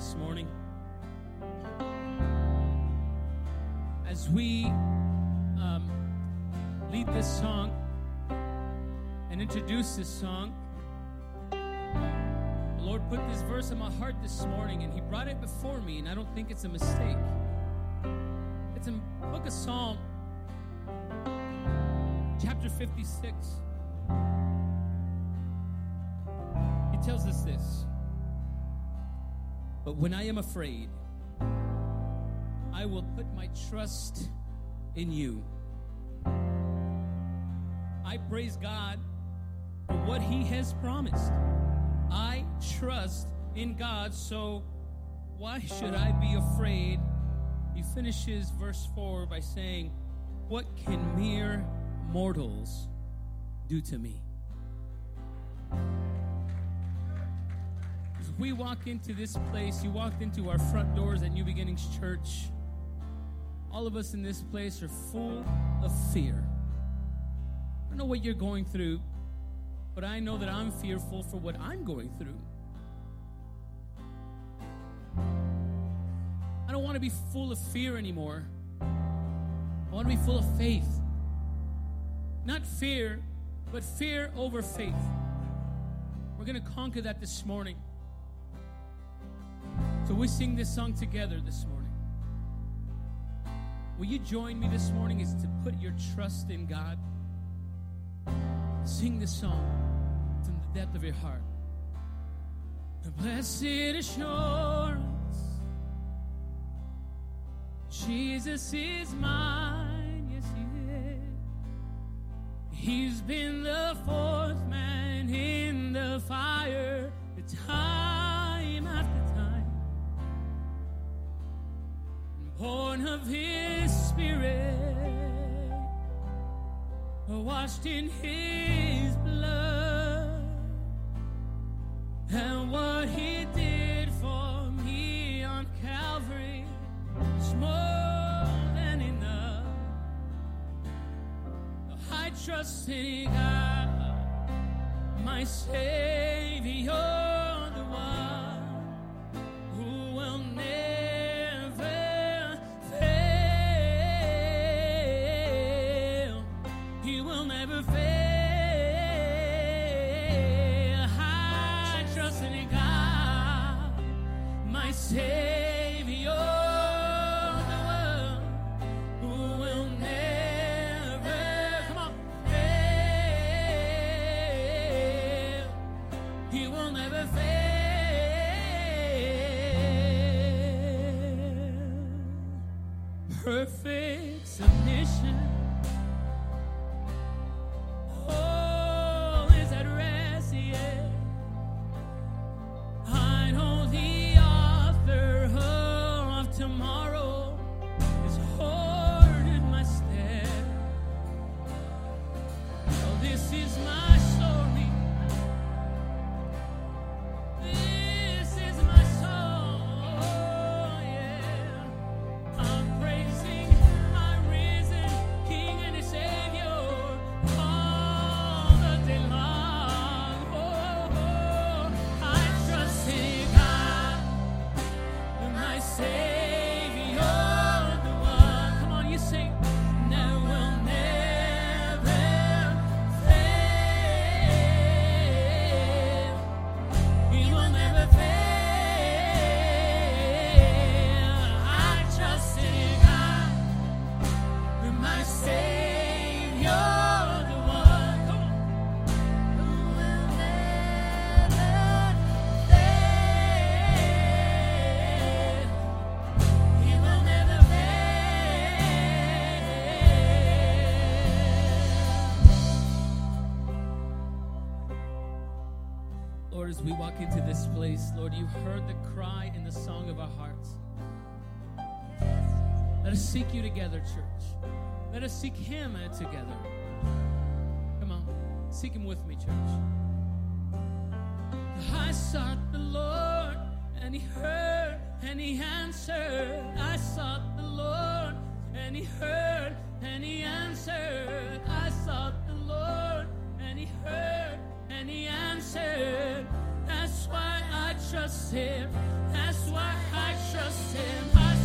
this morning. As we um, lead this song and introduce this song, the Lord put this verse in my heart this morning and He brought it before me, and I don't think it's a mistake. It's in Book of Psalm, chapter 56. He tells us this But when I am afraid, I will put my trust in you. I praise God for what He has promised. I trust in God, so why should I be afraid? He finishes verse 4 by saying, What can mere mortals do to me? We walk into this place, you walked into our front doors at New Beginnings Church. All of us in this place are full of fear. I don't know what you're going through, but I know that I'm fearful for what I'm going through. I don't want to be full of fear anymore. I want to be full of faith. Not fear, but fear over faith. We're going to conquer that this morning. So we sing this song together this morning. Will you join me this morning is to put your trust in God? Sing this song from the depth of your heart. The blessed assurance, Jesus is mine, yes, He is. He's been the fourth man in the fire, the time Born of His Spirit, washed in His blood, and what He did for me on Calvary is more than enough. I trust in God, my Savior, take as we walk into this place, Lord, you've heard the cry and the song of our hearts. Let us seek you together, church. Let us seek him together. Come on, seek him with me, church. I sought the Lord, and He heard, and He answered. I sought the Lord, and He heard, and He answered. I sought the Lord, and He heard, and He answered. That's why I trust Him. That's why I trust Him. I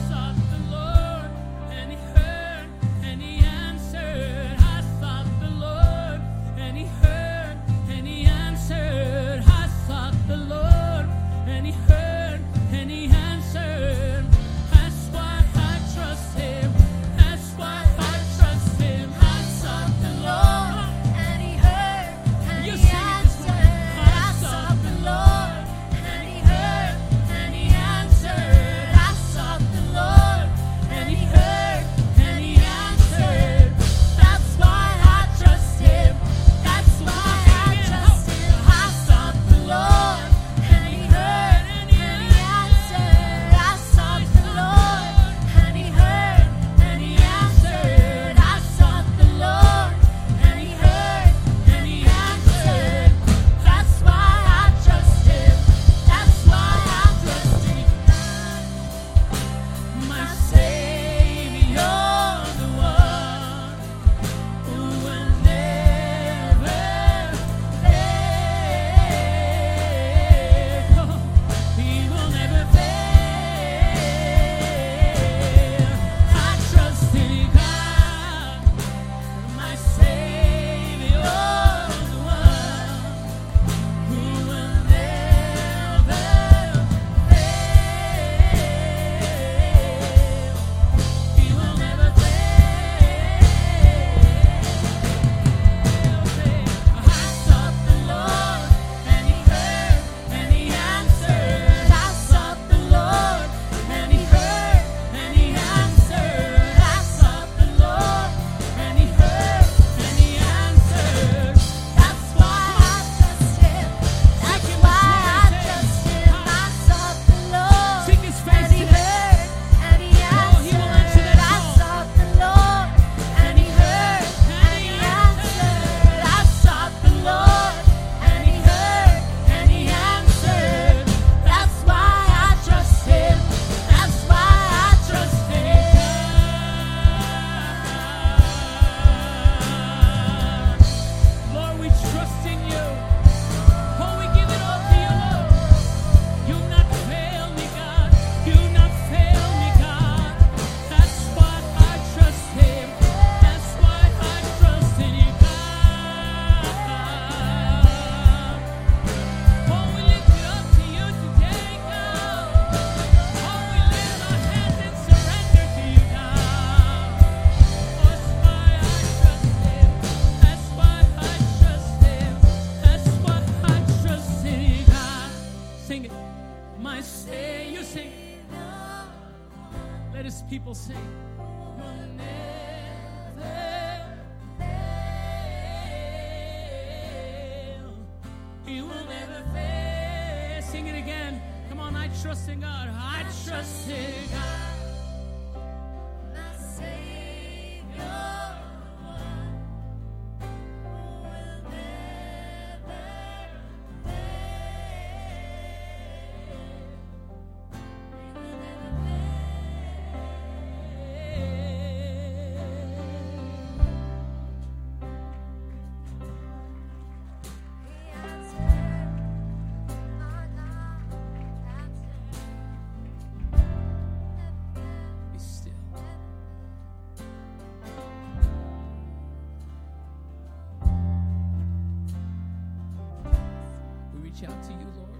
reach out to you, Lord.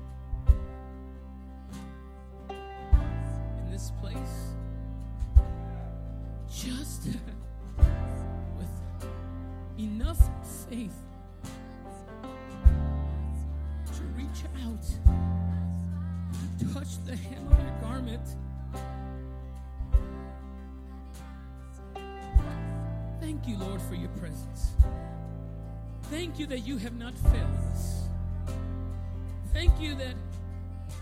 In this place, just with enough faith to reach out and touch the hem of your garment. Thank you, Lord, for your presence. Thank you that you have not failed us. Thank you that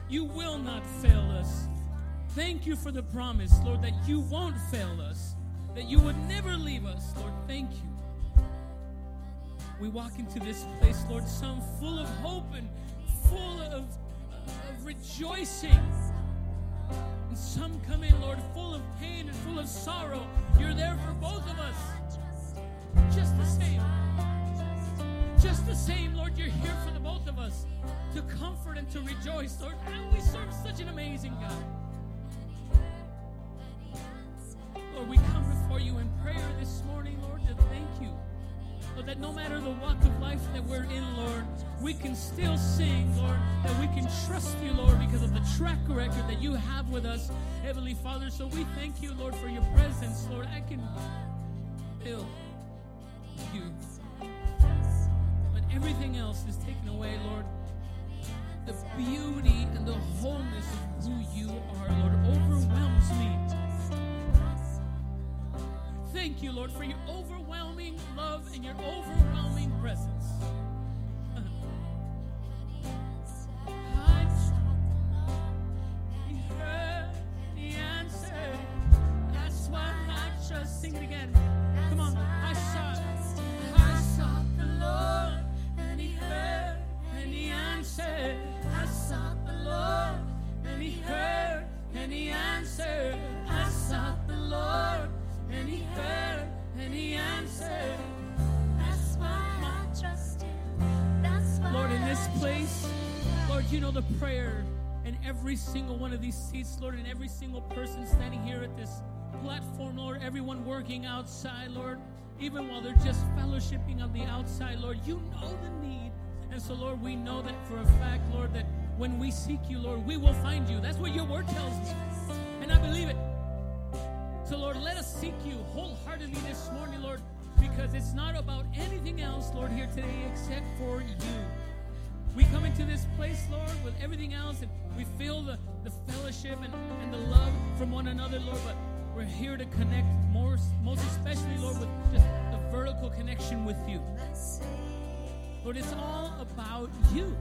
you will not fail us. Thank you for the promise, Lord, that you won't fail us, that you would never leave us. Lord, thank you. We walk into this place, Lord, some full of hope and full of, of rejoicing. And some come in, Lord, full of pain and full of sorrow. You're there for both of us. Just the same. Just the same, Lord, you're here for the both of us to comfort and to rejoice, Lord. And we serve such an amazing God. Lord, we come before you in prayer this morning, Lord, to thank you. Lord, that no matter the walk of life that we're in, Lord, we can still sing, Lord, that we can trust you, Lord, because of the track record that you have with us, Heavenly Father. So we thank you, Lord, for your presence, Lord. I can feel you. Everything else is taken away, Lord, the beauty and the wholeness of who you are, Lord, overwhelms me. Thank you, Lord, for your overwhelming love and your overwhelming presence. Lord, you know the prayer in every single one of these seats, Lord, and every single person standing here at this platform, Lord, everyone working outside, Lord, even while they're just fellowshipping on the outside, Lord, you know the need. And so, Lord, we know that for a fact, Lord, that when we seek you, Lord, we will find you. That's what your word tells me. And I believe it. So, Lord, let us seek you wholeheartedly this morning, Lord, because it's not about anything else, Lord, here today except for you. We come into this place, Lord, with everything else, and we feel the, the fellowship and, and the love from one another, Lord, but we're here to connect more, most especially, Lord, with just a vertical connection with you. Lord, it's all about you.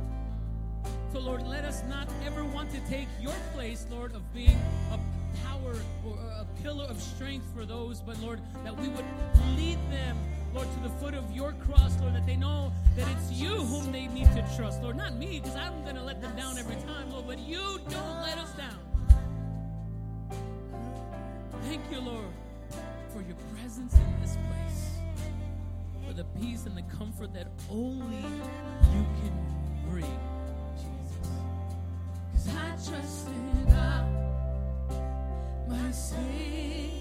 So, Lord, let us not ever want to take your place, Lord, of being a power or a pillar of strength for those, but, Lord, that we would lead them, Lord, to the foot of your cross, Lord, that they know that it's you whom they need to trust, Lord, not me, because I'm going to let them down every time, Lord, but you don't let us down. Thank you, Lord, for your presence in this place, for the peace and the comfort that only you can bring, Jesus. Because I trust in God, my Savior.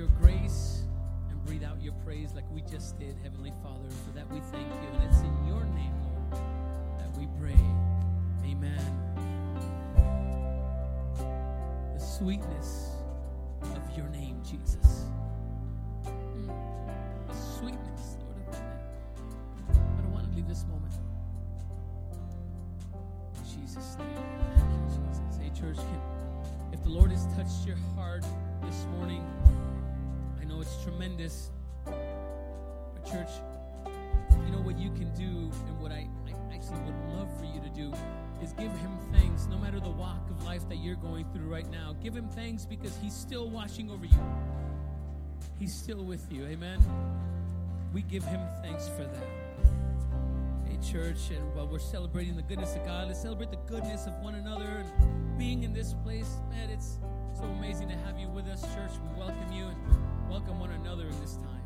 Your grace and breathe out your praise like we just did, Heavenly Father. For that we thank you. And it's sweetness of your name, Jesus. Mm. The sweetness, Lord, of your name. I don't want to leave this moment. In Jesus' name. Thank you, Jesus. Hey, church, can, if the Lord has touched your heart this morning, I know it's tremendous. But, church, you know what you can do, and what I, I actually would love for you to do is give Him thanks no matter the walk of life that you're going through right now. Give Him thanks because He's still watching over you, He's still with you. Amen. We give Him thanks for that. Hey, church, and while we're celebrating the goodness of God, let's celebrate the goodness of one another and being in this place. Man, it's so amazing to have you with us, church. We welcome you and welcome one another in this time.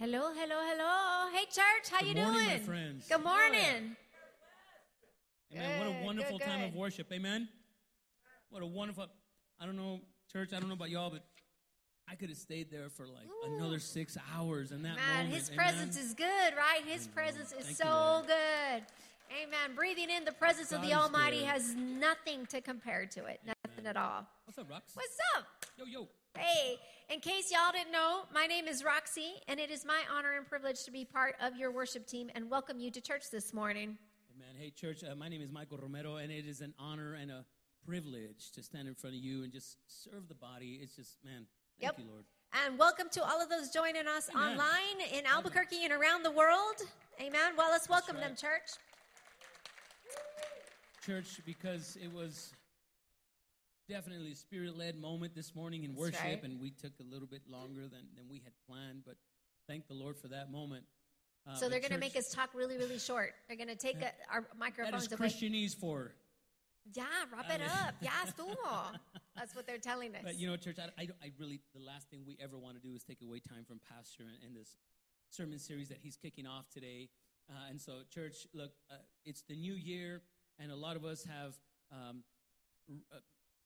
Hello, hello, hello. Hey, church, how Good you morning, my doing? friends. Good morning. Amen. What a wonderful good, time of worship. Amen. What a wonderful. I don't know, church. I don't know about y'all, but I could have stayed there for like Ooh. another six hours in that Man, moment. His Amen. presence is good, right? His presence is Thank so Lord. good. Amen. Breathing in the presence of the Almighty good. has nothing to compare to it. Nothing at all. What's up, Rox? What's up? Yo, yo. Hey, in case y'all didn't know, my name is Roxy, and it is my honor and privilege to be part of your worship team and welcome you to church this morning. Amen. Hey, church. Uh, my name is Michael Romero, and it is an honor and a privilege to stand in front of you and just serve the body. It's just, man, thank Yep. you, Lord. And welcome to all of those joining us Amen. online in Albuquerque and around the world. Amen. Well, let's welcome right. them, church. Church, because it was definitely a spirit led moment this morning in That's worship, right. and we took a little bit longer than, than we had planned, but thank the Lord for that moment. Uh, So they're going to make us talk really, really short. They're going to take a, our That microphones is away. Christianese for. Yeah, wrap it up. Yeah, estuvo. That's what they're telling us. But you know, church, I, I, I really, the last thing we ever want to do is take away time from Pastor in, in this sermon series that he's kicking off today. Uh, and so, church, look, uh, it's the new year, and a lot of us have um, r- uh,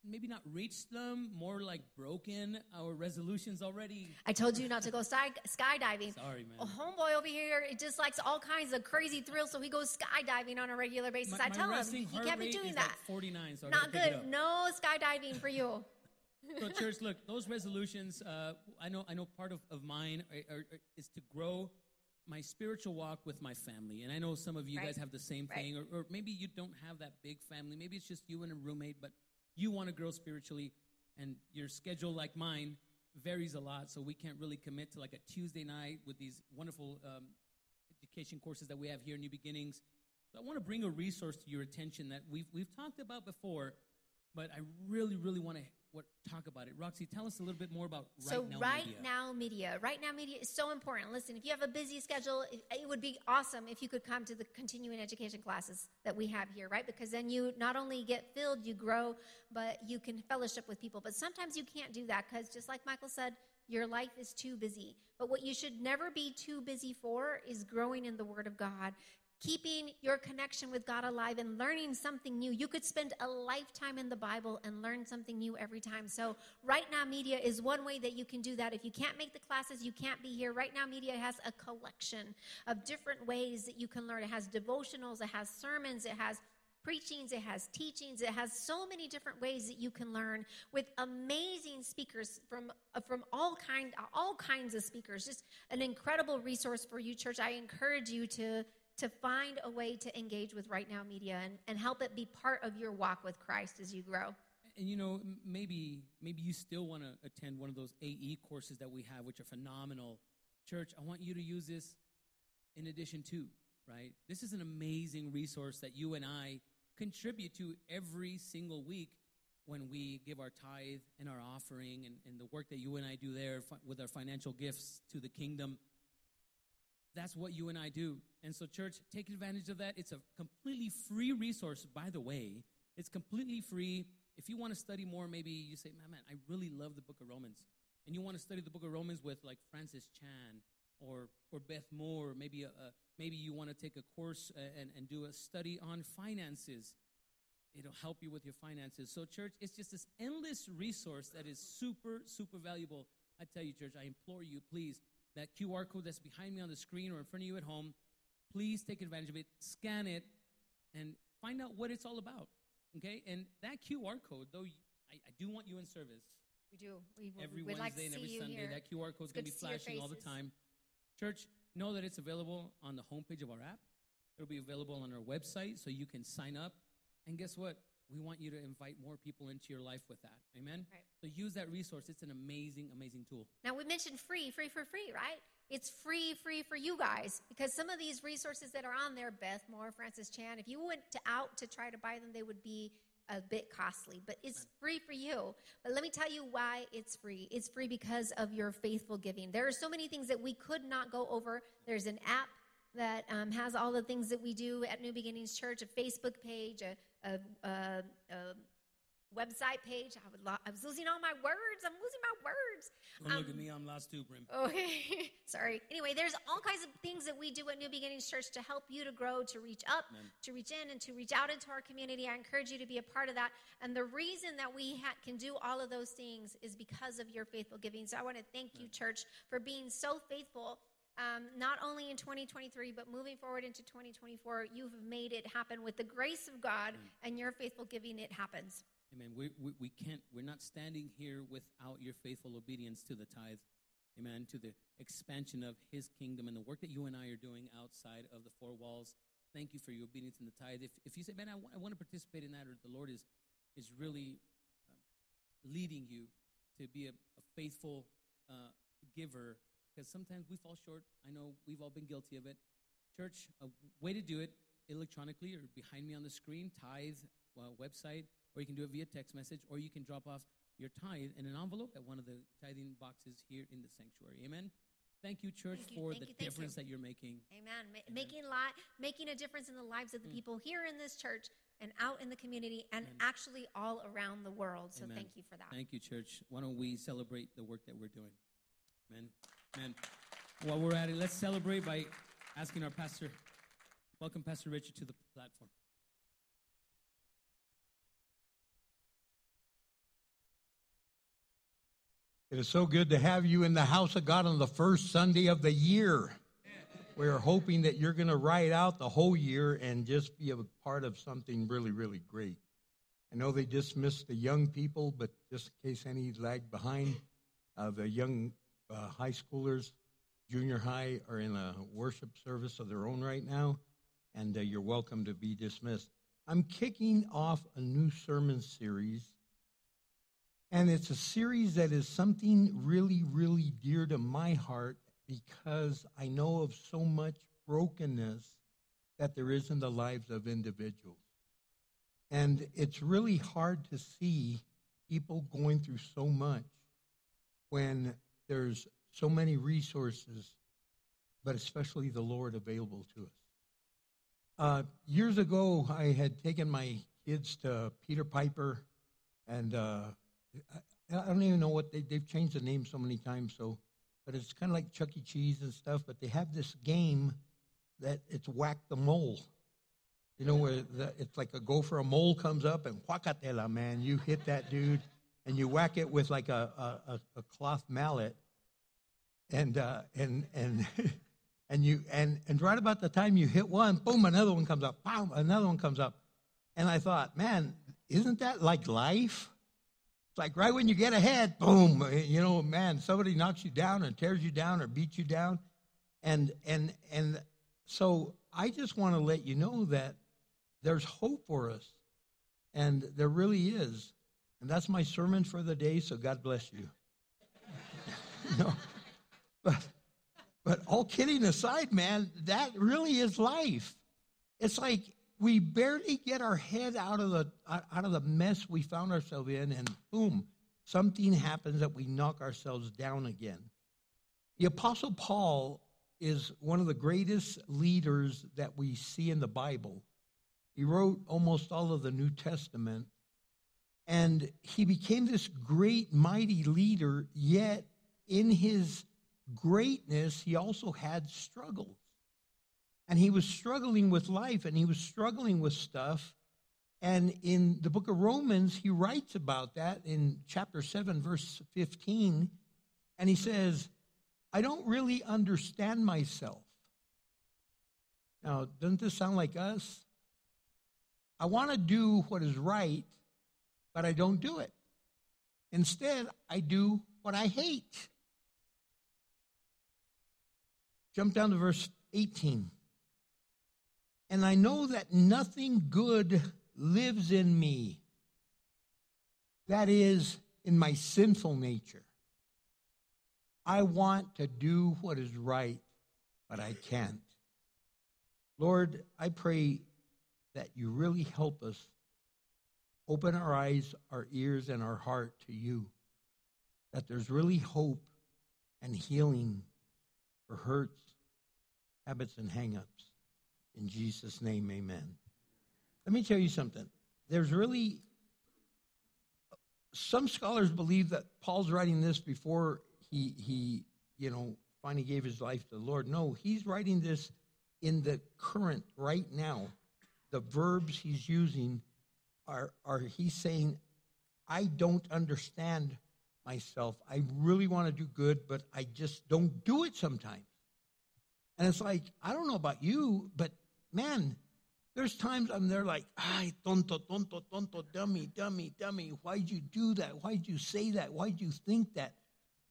maybe not reached them, more like broken our resolutions already. I told you not to go sky, skydiving. Sorry, man. A homeboy over here, it just likes all kinds of crazy thrills, so he goes skydiving on a regular basis. My- I tell him he can't be doing that. Like 49, so Not gotta pick it up. good. No skydiving for you. so church look those resolutions uh, i know i know part of, of mine are, are, are- is to grow my spiritual walk with my family and i know some of you Right. guys have the same Right. thing or, or maybe you don't have that big family maybe it's just you and a roommate but you want to grow spiritually and your schedule like mine varies a lot so we can't really commit to like a tuesday night with these wonderful um, education courses that we have here in new beginnings. So i want to bring a resource to your attention that we've, we've talked about before but I really, really want to what, talk about it. Roxy, tell us a little bit more about Right so Now right Media. now media. Right now media is so important. Listen if you have a busy schedule it, it would be awesome if you could come to the continuing education classes that we have here right? Because then you not only get filled you grow but you can fellowship with people. But sometimes you can't do that because just like michael said your life is too busy. But what you should never be too busy for is growing in the word of god keeping your connection with God alive and learning something new. You could spend a lifetime in the Bible and learn something new every time. So, Right Now Media is one way that you can do that. If you can't make the classes, you can't be here. Right Now Media has a collection of different ways that you can learn. It has devotionals, it has sermons, it has preachings, it has teachings, it has so many different ways that you can learn with amazing speakers from from all kind all kinds of speakers. Just an incredible resource for you, church. I encourage you to to find a way to engage with Right Now Media and, and help it be part of your walk with Christ as you grow. And you know, maybe maybe you still want to attend one of those AE courses that we have, which are phenomenal. Church, I want you to use this in addition to, right? This is an amazing resource that you and I contribute to every single week when we give our tithe and our offering and, and the work that you and I do there with our financial gifts to the kingdom. That's what you and I do. And so, church, take advantage of that. It's a completely free resource, by the way. It's completely free. If you want to study more, maybe you say, man, man, I really love the book of Romans. And you want to study the book of Romans with like Francis Chan or, or Beth Moore. Maybe, a, a, maybe you want to take a course uh, and, and do a study on finances. It'll help you with your finances. So, church, it's just this endless resource that is super, super valuable. I tell you, church, I implore you, please, that QR code that's behind me on the screen or in front of you at home, please take advantage of it, scan it, and find out what it's all about. Okay? And that QR code, though, I, I do want you in service We do. We, every we'd Wednesday like to and every Sunday. here. That QR code is going to be to see your flashing all the time. Church, know that it's available on the homepage of our app. It'll be available on our website so you can sign up. And guess what? We want you to invite more people into your life with that. Amen? Right. So use that resource. It's an amazing, amazing tool. Now, we mentioned free, free for free, right? It's free, free for you guys because some of these resources that are on there, Beth Moore, Francis Chan, if you went to out to try to buy them, they would be a bit costly, but it's free for you. But let me tell you why it's free. It's free because of your faithful giving. There are so many things that we could not go over. There's an app that um, has all the things that we do at New Beginnings Church, a Facebook page, a, a, a, a website page. I, would lo- I was losing all my words. I'm losing my words. Don't look Um, at me. I'm lost too, Brim. Okay, sorry. Anyway, there's all kinds of things that we do at New Beginnings Church to help you to grow, to reach up, Amen. to reach in, and to reach out into our community. I encourage you to be a part of that. And the reason that we ha- can do all of those things is because of your faithful giving. So I want to thank you, church, for being so faithful. Um, not only in 2023, but moving forward into 2024, you have made it happen with the grace of God and your faithful giving. It happens. Amen. We, we, we can't, we're not standing here without your faithful obedience to the tithe. Amen. To the expansion of his kingdom and the work that you and I are doing outside of the four walls. Thank you for your obedience in the tithe. If, if you say, man, I want to participate in that, or the Lord is, is really uh, leading you to be a, a faithful uh, giver, because sometimes we fall short. I know we've all been guilty of it. Church, a way to do it electronically or behind me on the screen, tithe uh, website, or you can do it via text message, or you can drop off your tithe in an envelope at one of the tithing boxes here in the sanctuary. Amen. Thank you, church, Thank you, for the you, thank you. difference that you're making. Amen. Ma- making li- making a difference in the lives of the Mm. people here in this church and out in the community and actually all around the world. So Amen. thank you for that. Thank you, church. Why don't we celebrate the work that we're doing? Amen. Amen. While we're at it, let's celebrate by asking our pastor, welcome Pastor Richard to the platform. It is so good to have you in the house of God on the first Sunday of the year. We are hoping that you're going to ride out the whole year and just be a part of something really, really great. I know they dismissed the young people, but just in case any lag behind, uh, the young uh, high schoolers, junior high, are in a worship service of their own right now, and uh, you're welcome to be dismissed. I'm kicking off a new sermon series and it's a series that is something really, really dear to my heart because I know of so much brokenness that there is in the lives of individuals. And it's really hard to see people going through so much when there's so many resources, but especially the Lord available to us. Uh, years ago, I had taken my kids to Peter Piper and uh, I, don't even know what they, they've changed the name so many times. So, but it's kind of like Chuck E. Cheese and stuff. But they have this game that it's whack the mole. You know where the, it's like a gopher, a mole comes up and whacatela, man, you hit that dude, and you whack it with like a a, a, cloth mallet, and uh, and and. And you and, and right about the time you hit one, boom, another one comes up, boom, another one comes up. And I thought, man, isn't that like life? It's like right when you get ahead, boom, you know, man, somebody knocks you down and tears you down or beats you down. And and and so I just want to let you know that there's hope for us. And there really is. And that's my sermon for the day, so God bless you. no. But but all kidding aside, man, that really is life. It's like we barely get our head out of the out of the mess we found ourselves in and boom, something happens that we knock ourselves down again. The apostle Paul is one of the greatest leaders that we see in the Bible. He wrote almost all of the New Testament and he became this great mighty leader yet in his greatness he also had struggles and he was struggling with life and he was struggling with stuff. And in the book of Romans, he writes about that in chapter 7, verse 15. And he says, I don't really understand myself. Now, doesn't this sound like us? I want to do what is right, but I don't do it. Instead, I do what I hate. Jump down to verse 18. And I know that nothing good lives in me. That is, in my sinful nature. I want to do what is right, but I can't. Lord, I pray that you really help us open our eyes, our ears, and our heart to you. That there's really hope and healing for hurts, habits, and hangups. In Jesus' name, amen. Let me tell you something. There's really, some scholars believe that Paul's writing this before he, he you know, finally gave his life to the Lord. No, he's writing this in the current, right now. The verbs he's using are, are he's saying, I don't understand myself. I really want to do good, but I just don't do it sometimes. And it's like, I don't know about you, but man, there's times I'm there like, ay, tonto, tonto, tonto, dummy, dummy, dummy. Why'd you do that? Why'd you say that? Why'd you think that?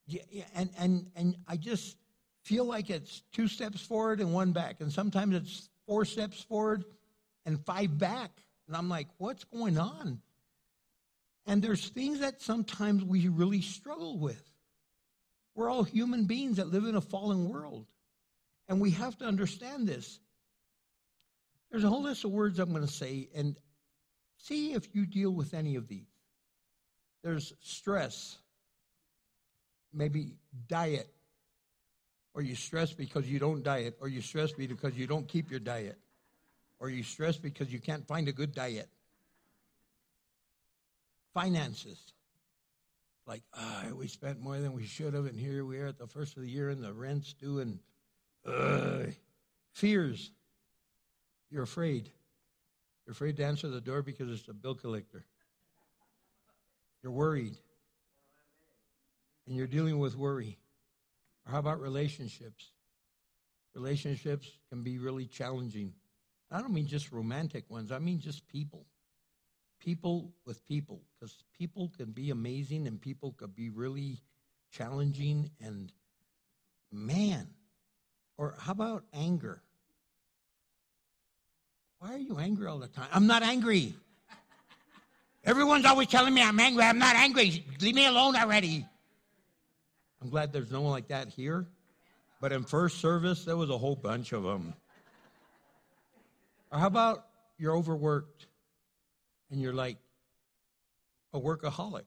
Yeah, and, and, and I just feel like it's two steps forward and one back. And sometimes it's four steps forward and five back. And I'm like, what's going on? And there's things that sometimes we really struggle with. We're all human beings that live in a fallen world. And we have to understand this. There's a whole list of words I'm going to say, and see if you deal with any of these. There's stress, maybe diet, or you stress because you don't diet, or you stress because you don't keep your diet, or you stressed because you can't find a good diet. Finances. Like, ah, we spent more than we should have, and here we are at the first of the year, and the rent's due, and uh, fears you're afraid. You're afraid to answer the door because it's a bill collector. You're worried. And you're dealing with worry. Or how about relationships? Relationships can be really challenging. I don't mean just romantic ones, I mean just people. People with people. Because people can be amazing and people can be really challenging and man. Or how about anger? Why are you angry all the time? I'm not angry. Everyone's always telling me I'm angry. I'm not angry. Leave me alone already. I'm glad there's no one like that here. But in first service, there was a whole bunch of them. Or how about you're overworked and you're like a workaholic?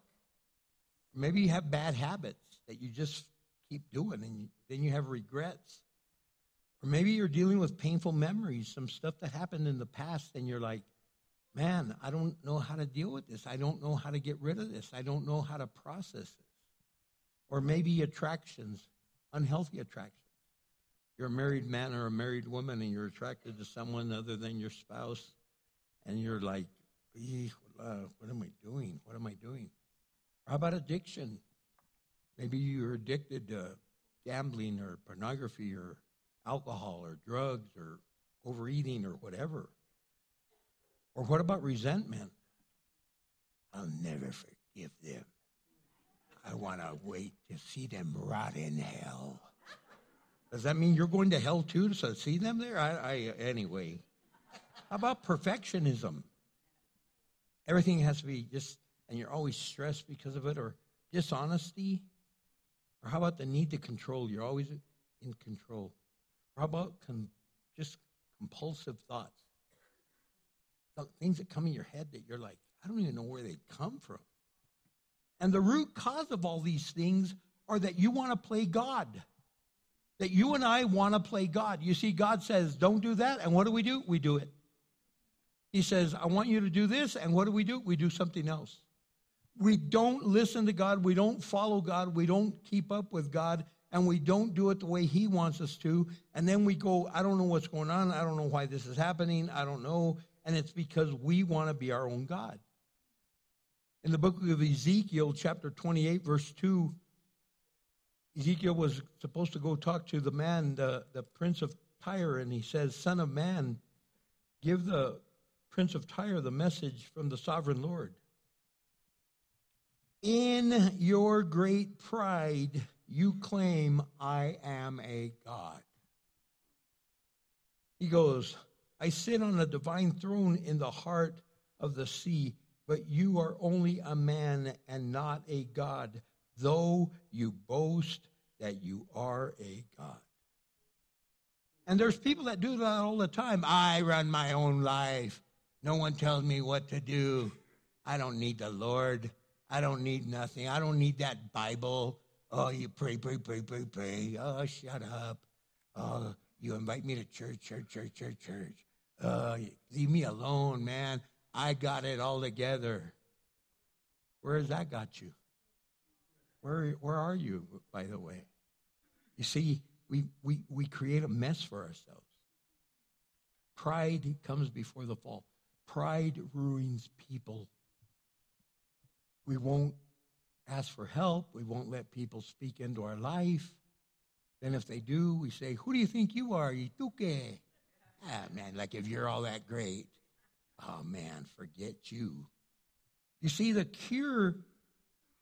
Maybe you have bad habits that you just keep doing and then you have regrets. Or maybe you're dealing with painful memories, some stuff that happened in the past, and you're like, man, I don't know how to deal with this. I don't know how to get rid of this. I don't know how to process this. Or maybe attractions, unhealthy attractions. You're a married man or a married woman, and you're attracted to someone other than your spouse, and you're like, uh, what am I doing? What am I doing? How about addiction? Maybe you're addicted to gambling or pornography or alcohol or drugs or overeating or whatever? Or what about resentment? I'll never forgive them. I want to wait to see them rot in hell. Does that mean you're going to hell too to see them there? I, I anyway. How about perfectionism? Everything has to be just, and you're always stressed because of it, or dishonesty, or how about the need to control? You're always in control. Or how about just compulsive thoughts? Things that come in your head that you're like, I don't even know where they come from. And the root cause of all these things are that you want to play God. That you and I want to play God. You see, God says, don't do that. And what do we do? We do it. He says, I want you to do this. And what do we do? We do something else. We don't listen to God. We don't follow God. We don't keep up with God. And we don't do it the way He wants us to. And then we go, I don't know what's going on. I don't know why this is happening. I don't know. And it's because we want to be our own God. In the book of Ezekiel, chapter 28, verse 2, Ezekiel was supposed to go talk to the man, the, the prince of Tyre, and he says, Son of man, give the prince of Tyre the message from the sovereign Lord. In your great pride, you claim, I am a God. He goes, I sit on a divine throne in the heart of the sea but you are only a man and not a God, though you boast that you are a God. And there's people that do that all the time. I run my own life. No one tells me what to do. I don't need the Lord. I don't need nothing. I don't need that Bible. Oh, you pray, pray, pray, pray, pray. Oh, shut up. Oh, you invite me to church, church, church, church, church. Oh, leave me alone, man. I got it all together. Where has that got you? Where, where are you, by the way? You see, we, we, we create a mess for ourselves. Pride comes before the fall. Pride ruins people. We won't ask for help. We won't let people speak into our life. Then if they do, we say, Who do you think you are? Ituke. Ah, man, like if you're all that great. Oh man, forget you. You see, the cure,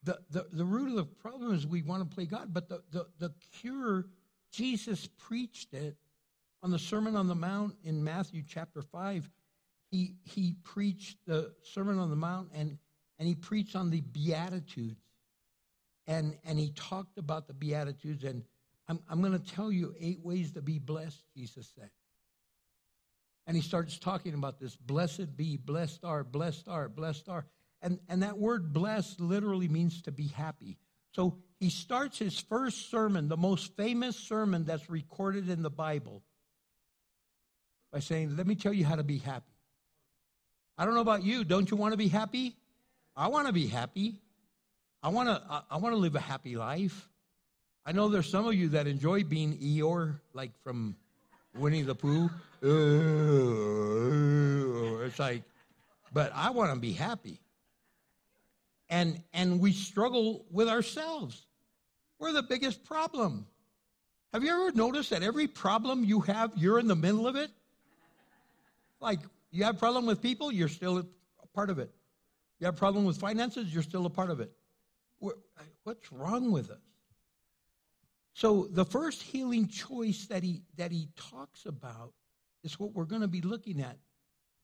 the, the, the root of the problem is we want to play God, but the, the, the cure, Jesus preached it on the Sermon on the Mount in Matthew chapter 5. He, he preached the Sermon on the Mount and, and he preached on the Beatitudes. And, and he talked about the Beatitudes. And I'm, I'm going to tell you eight ways to be blessed, Jesus said. And he starts talking about this blessed be, blessed are, blessed are, blessed are. And, and that word blessed literally means to be happy. So he starts his first sermon, the most famous sermon that's recorded in the Bible, by saying, Let me tell you how to be happy. I don't know about you. Don't you want to be happy? I want to be happy. I want to, I want to live a happy life. I know there's some of you that enjoy being Eeyore, like from Winnie the Pooh. It's like, but I want to be happy. And and we struggle with ourselves. We're the biggest problem. Have you ever noticed that every problem you have, you're in the middle of it? Like you have a problem with people, you're still a part of it. You have a problem with finances, you're still a part of it. What's wrong with us? So the first healing choice that he that he talks about is what we're going to be looking at.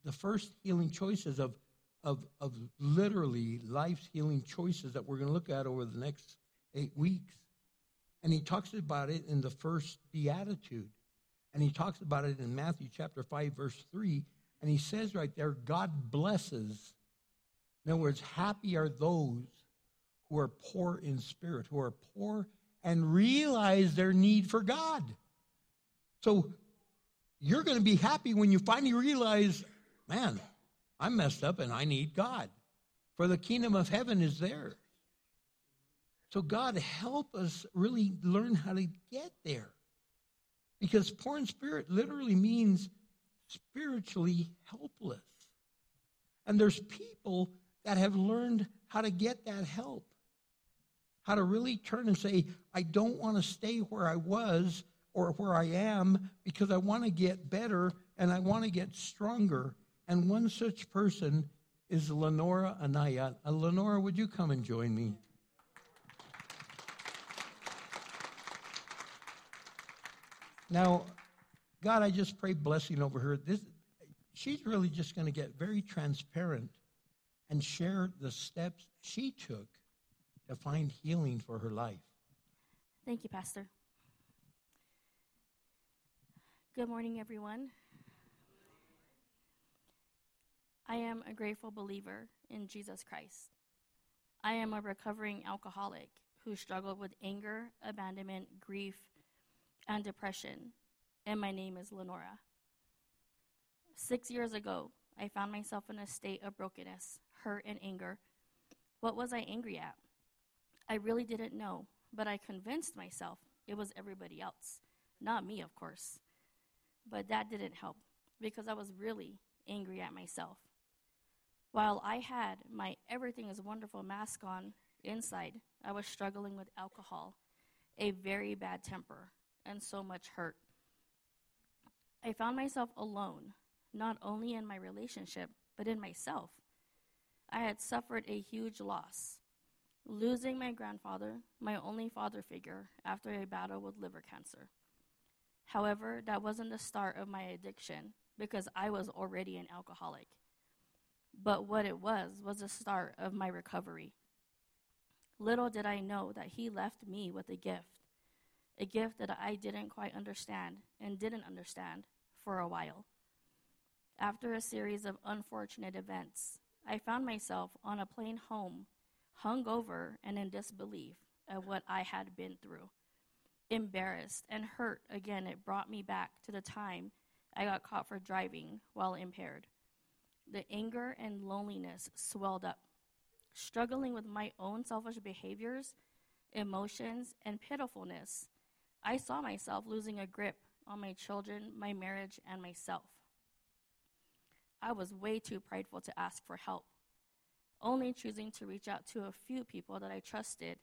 The first healing choices of of of literally life's healing choices that we're going to look at over the next eight weeks. And he talks about it in the first beatitude. And he talks about it in Matthew chapter 5, verse 3. And he says right there, God blesses. In other words, happy are those who are poor in spirit, who are poor and realize their need for God. So you're going to be happy when you finally realize, man, I'm messed up and I need God. For the kingdom of heaven is there. So, God, help us really learn how to get there. Because poor in spirit literally means spiritually helpless. And there's people that have learned how to get that help how to really turn and say, I don't want to stay where I was or where I am because I want to get better and I want to get stronger. And one such person is Lenora Anaya. Uh, Lenora, would you come and join me? Now, God, I just pray blessing over her. This, she's really just going to get very transparent and share the steps she took to find healing for her life. Thank you, Pastor. Good morning, everyone. I am a grateful believer in Jesus Christ. I am a recovering alcoholic who struggled with anger, abandonment, grief, and depression, and my name is Lenora. Six years ago, I found myself in a state of brokenness, hurt, and anger. What was I angry at? I really didn't know, but I convinced myself it was everybody else, not me, of course. But that didn't help because I was really angry at myself. While I had my everything is wonderful mask on inside, I was struggling with alcohol, a very bad temper, and so much hurt. I found myself alone, not only in my relationship, but in myself. I had suffered a huge loss, losing my grandfather, my only father figure, after a battle with liver cancer. However, that wasn't the start of my addiction because I was already an alcoholic. But what it was was the start of my recovery. Little did I know that he left me with a gift, a gift that I didn't quite understand and didn't understand for a while. After a series of unfortunate events, I found myself on a plane home, hungover and in disbelief at what I had been through. Embarrassed and hurt again, it brought me back to the time I got caught for driving while impaired. The anger and loneliness swelled up struggling with my own selfish behaviors, emotions, and pitifulness, I saw myself losing a grip on my children, my marriage, and myself. I was way too prideful to ask for help, only choosing to reach out to a few people that I trusted,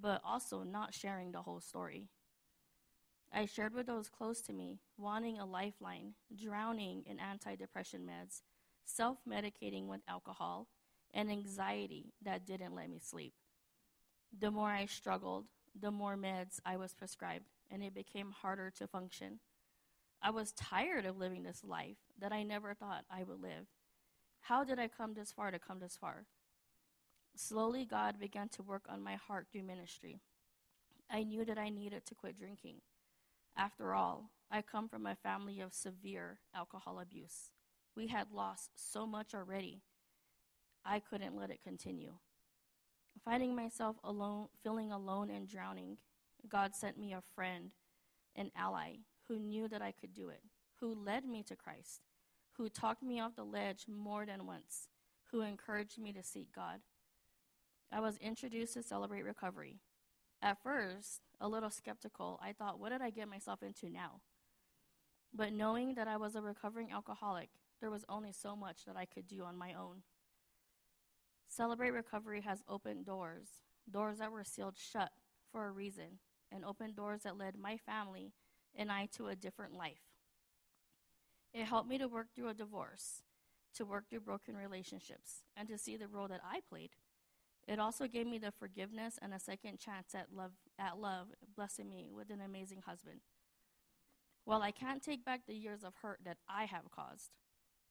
but also not sharing the whole story. I shared with those close to me, wanting a lifeline, drowning in antidepressant meds, self medicating with alcohol, and anxiety that didn't let me sleep. The more I struggled, the more meds I was prescribed, and it became harder to function. I was tired of living this life that I never thought I would live. How did I come this far to come this far? Slowly, God began to work on my heart through ministry. I knew that I needed to quit drinking. After all, I come from a family of severe alcohol abuse. We had lost so much already I couldn't let it continue. Finding myself alone, feeling alone and drowning, God sent me a friend, an ally, who knew that I could do it, who led me to Christ, who talked me off the ledge more than once, who encouraged me to seek God. I was introduced to Celebrate Recovery. At first, a little skeptical, I thought, what did I get myself into now? But knowing that I was a recovering alcoholic, there was only so much that I could do on my own. Celebrate Recovery has opened doors, doors that were sealed shut for a reason, and opened doors that led my family and I to a different life. It helped me to work through a divorce, to work through broken relationships, and to see the role that I played. It also gave me the forgiveness and a second chance at love, at love, blessing me with an amazing husband. While I can't take back the years of hurt that I have caused,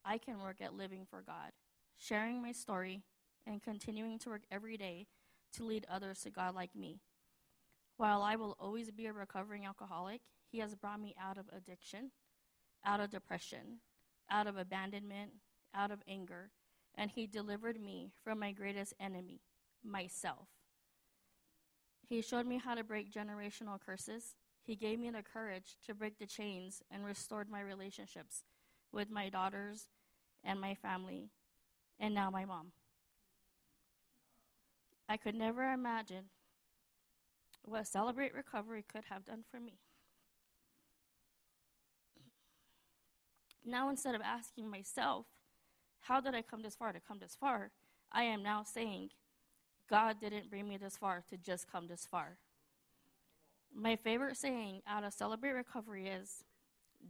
I can work at living for God, sharing my story and continuing to work every day to lead others to God like me. While I will always be a recovering alcoholic, He has brought me out of addiction, out of depression, out of abandonment, out of anger, and He delivered me from my greatest enemy, myself. He showed me how to break generational curses. He gave me the courage to break the chains and restored my relationships with my daughters and my family, and now my mom. I could never imagine what Celebrate Recovery could have done for me. Now, instead of asking myself, how did I come this far to come this far? I am now saying, God didn't bring me this far to just come this far. My favorite saying out of Celebrate Recovery is,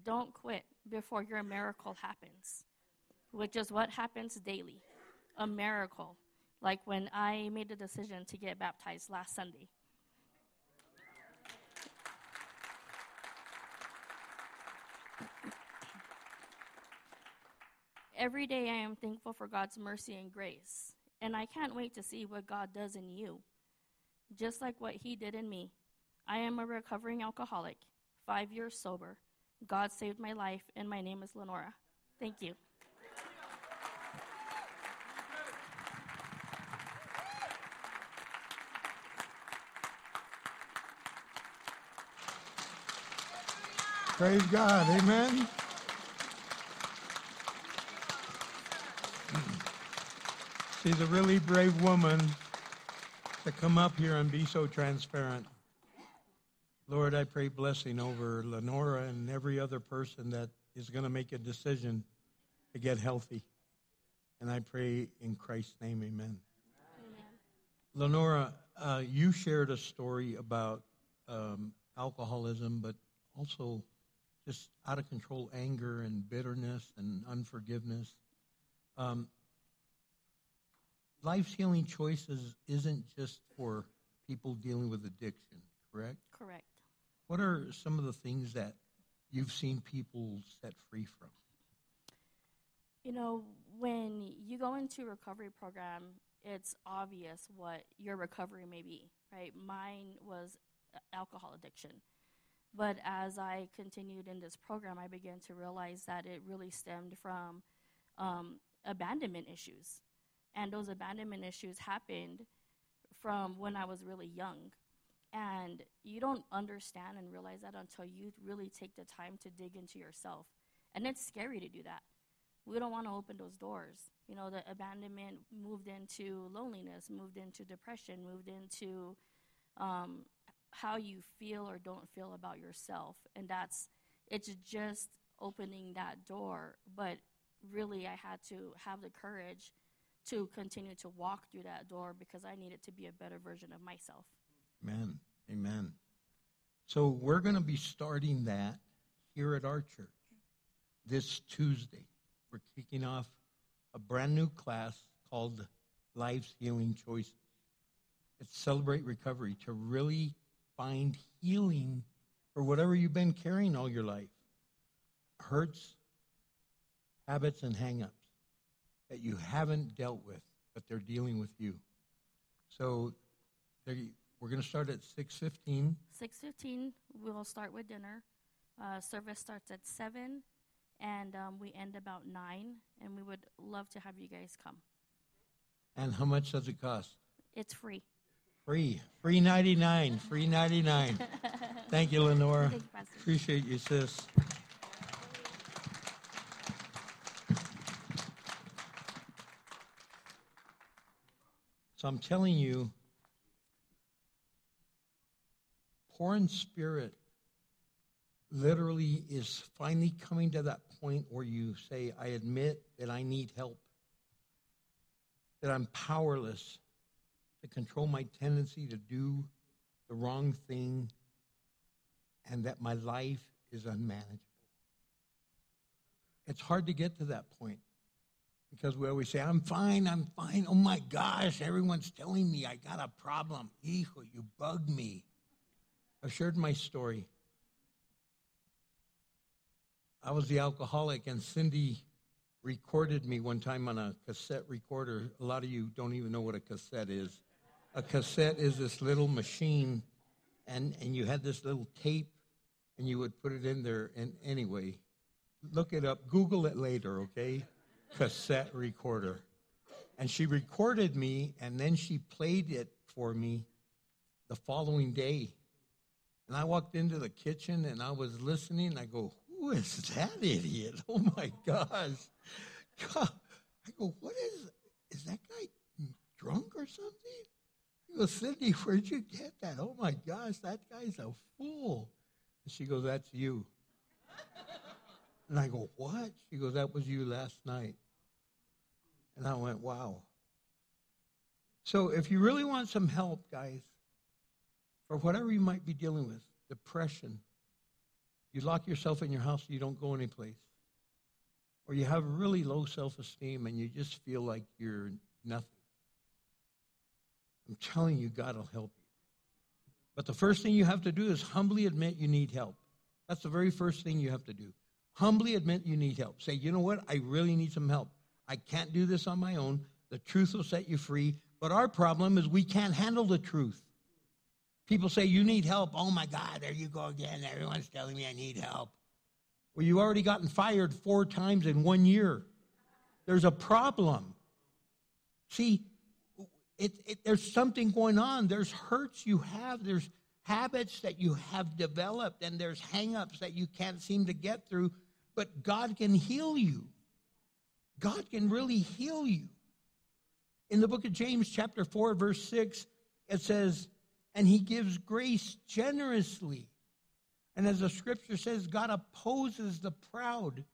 don't quit before your miracle happens, which is what happens daily a miracle, like when I made the decision to get baptized last Sunday. Every day I am thankful for God's mercy and grace, and I can't wait to see what God does in you. Just like what He did in me, I am a recovering alcoholic, five years sober. God saved my life, and my name is Lenora. Thank you. Praise God. Amen. She's a really brave woman to come up here and be so transparent. Lord, I pray blessing over Lenora and every other person that is going to make a decision to get healthy. And I pray in Christ's name, amen. Amen. Lenora, uh, you shared a story about um, alcoholism, but also just out of control anger and bitterness and unforgiveness. Um, life's healing choices isn't just for people dealing with addiction, correct? Correct. What are some of the things that you've seen people set free from? You know, when you go into a recovery program, it's obvious what your recovery may be, right? Mine was alcohol addiction. But as I continued in this program, I began to realize that it really stemmed from um, abandonment issues. And those abandonment issues happened from when I was really young. And you don't understand and realize that until you really take the time to dig into yourself. And it's scary to do that. We don't want to open those doors. You know, the abandonment moved into loneliness, moved into depression, moved into um, how you feel or don't feel about yourself. And that's, it's just opening that door. But really, I had to have the courage to continue to walk through that door because I needed to be a better version of myself. Amen. Amen. So we're going to be starting that here at our church this Tuesday. We're kicking off a brand new class called Life's Healing Choices. It's Celebrate Recovery to really find healing for whatever you've been carrying all your life hurts, habits, and hang ups that you haven't dealt with, but they're dealing with you. So we're going to start at 6.15. 6.15, we'll start with dinner. Uh, service starts at 7, and um, we end about 9, and we would love to have you guys come. And how much does it cost? It's free. Free. Free 99. Free 99. Thank you, Lenora. Thank you, Pastor. Appreciate you, sis. So I'm telling you, poor in spirit literally is finally coming to that point where you say, I admit that I need help, that I'm powerless to control my tendency to do the wrong thing, and that my life is unmanageable. It's hard to get to that point because we always say, I'm fine, I'm fine. Oh my gosh, everyone's telling me I got a problem. Hijo, you bug me. I've shared my story. I was the alcoholic, and Cindy recorded me one time on a cassette recorder. A lot of you don't even know what a cassette is. A cassette is this little machine, and, and you had this little tape, and you would put it in there. And anyway, look it up. Google it later, okay? Cassette recorder. And she recorded me, and then she played it for me the following day. And I walked into the kitchen and I was listening. I go, Who is that idiot? Oh my gosh. God. I go, What is, is that guy drunk or something? I go, Cindy, where'd you get that? Oh my gosh, that guy's a fool. And she goes, That's you. And I go, What? She goes, That was you last night. And I went, Wow. So if you really want some help, guys, for whatever you might be dealing with, depression, you lock yourself in your house you don't go anyplace, or you have really low self esteem and you just feel like you're nothing. I'm telling you, God will help you. But the first thing you have to do is humbly admit you need help. That's the very first thing you have to do. Humbly admit you need help. Say, you know what? I really need some help. I can't do this on my own. The truth will set you free. But our problem is we can't handle the truth. People say, You need help. Oh my God, there you go again. Everyone's telling me I need help. Well, you've already gotten fired four times in one year. There's a problem. See, it, it, there's something going on. There's hurts you have. There's habits that you have developed, and there's hangups that you can't seem to get through. But God can heal you. God can really heal you. In the book of James, chapter 4, verse 6, it says, And he gives grace generously. And as the scripture says, God opposes the proud. In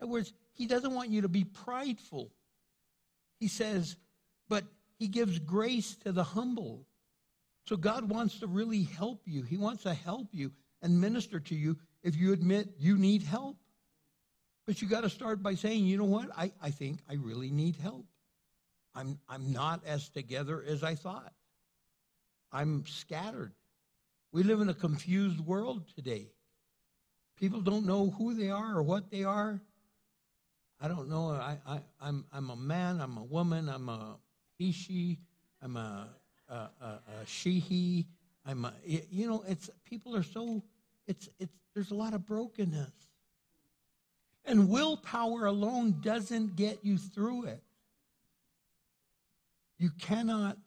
other words, he doesn't want you to be prideful. He says, but he gives grace to the humble. So God wants to really help you. He wants to help you and minister to you if you admit you need help. But you got to start by saying, you know what? I, I think I really need help. I'm, I'm not as together as I thought. I'm scattered. We live in a confused world today. People don't know who they are or what they are. I don't know. I, I, I'm, I'm a man, I'm a woman, I'm a she, I'm a, a, a, a. I'm a, you know, it's, people are so, it's, it's, there's a lot of brokenness. And willpower alone doesn't get you through it. You cannot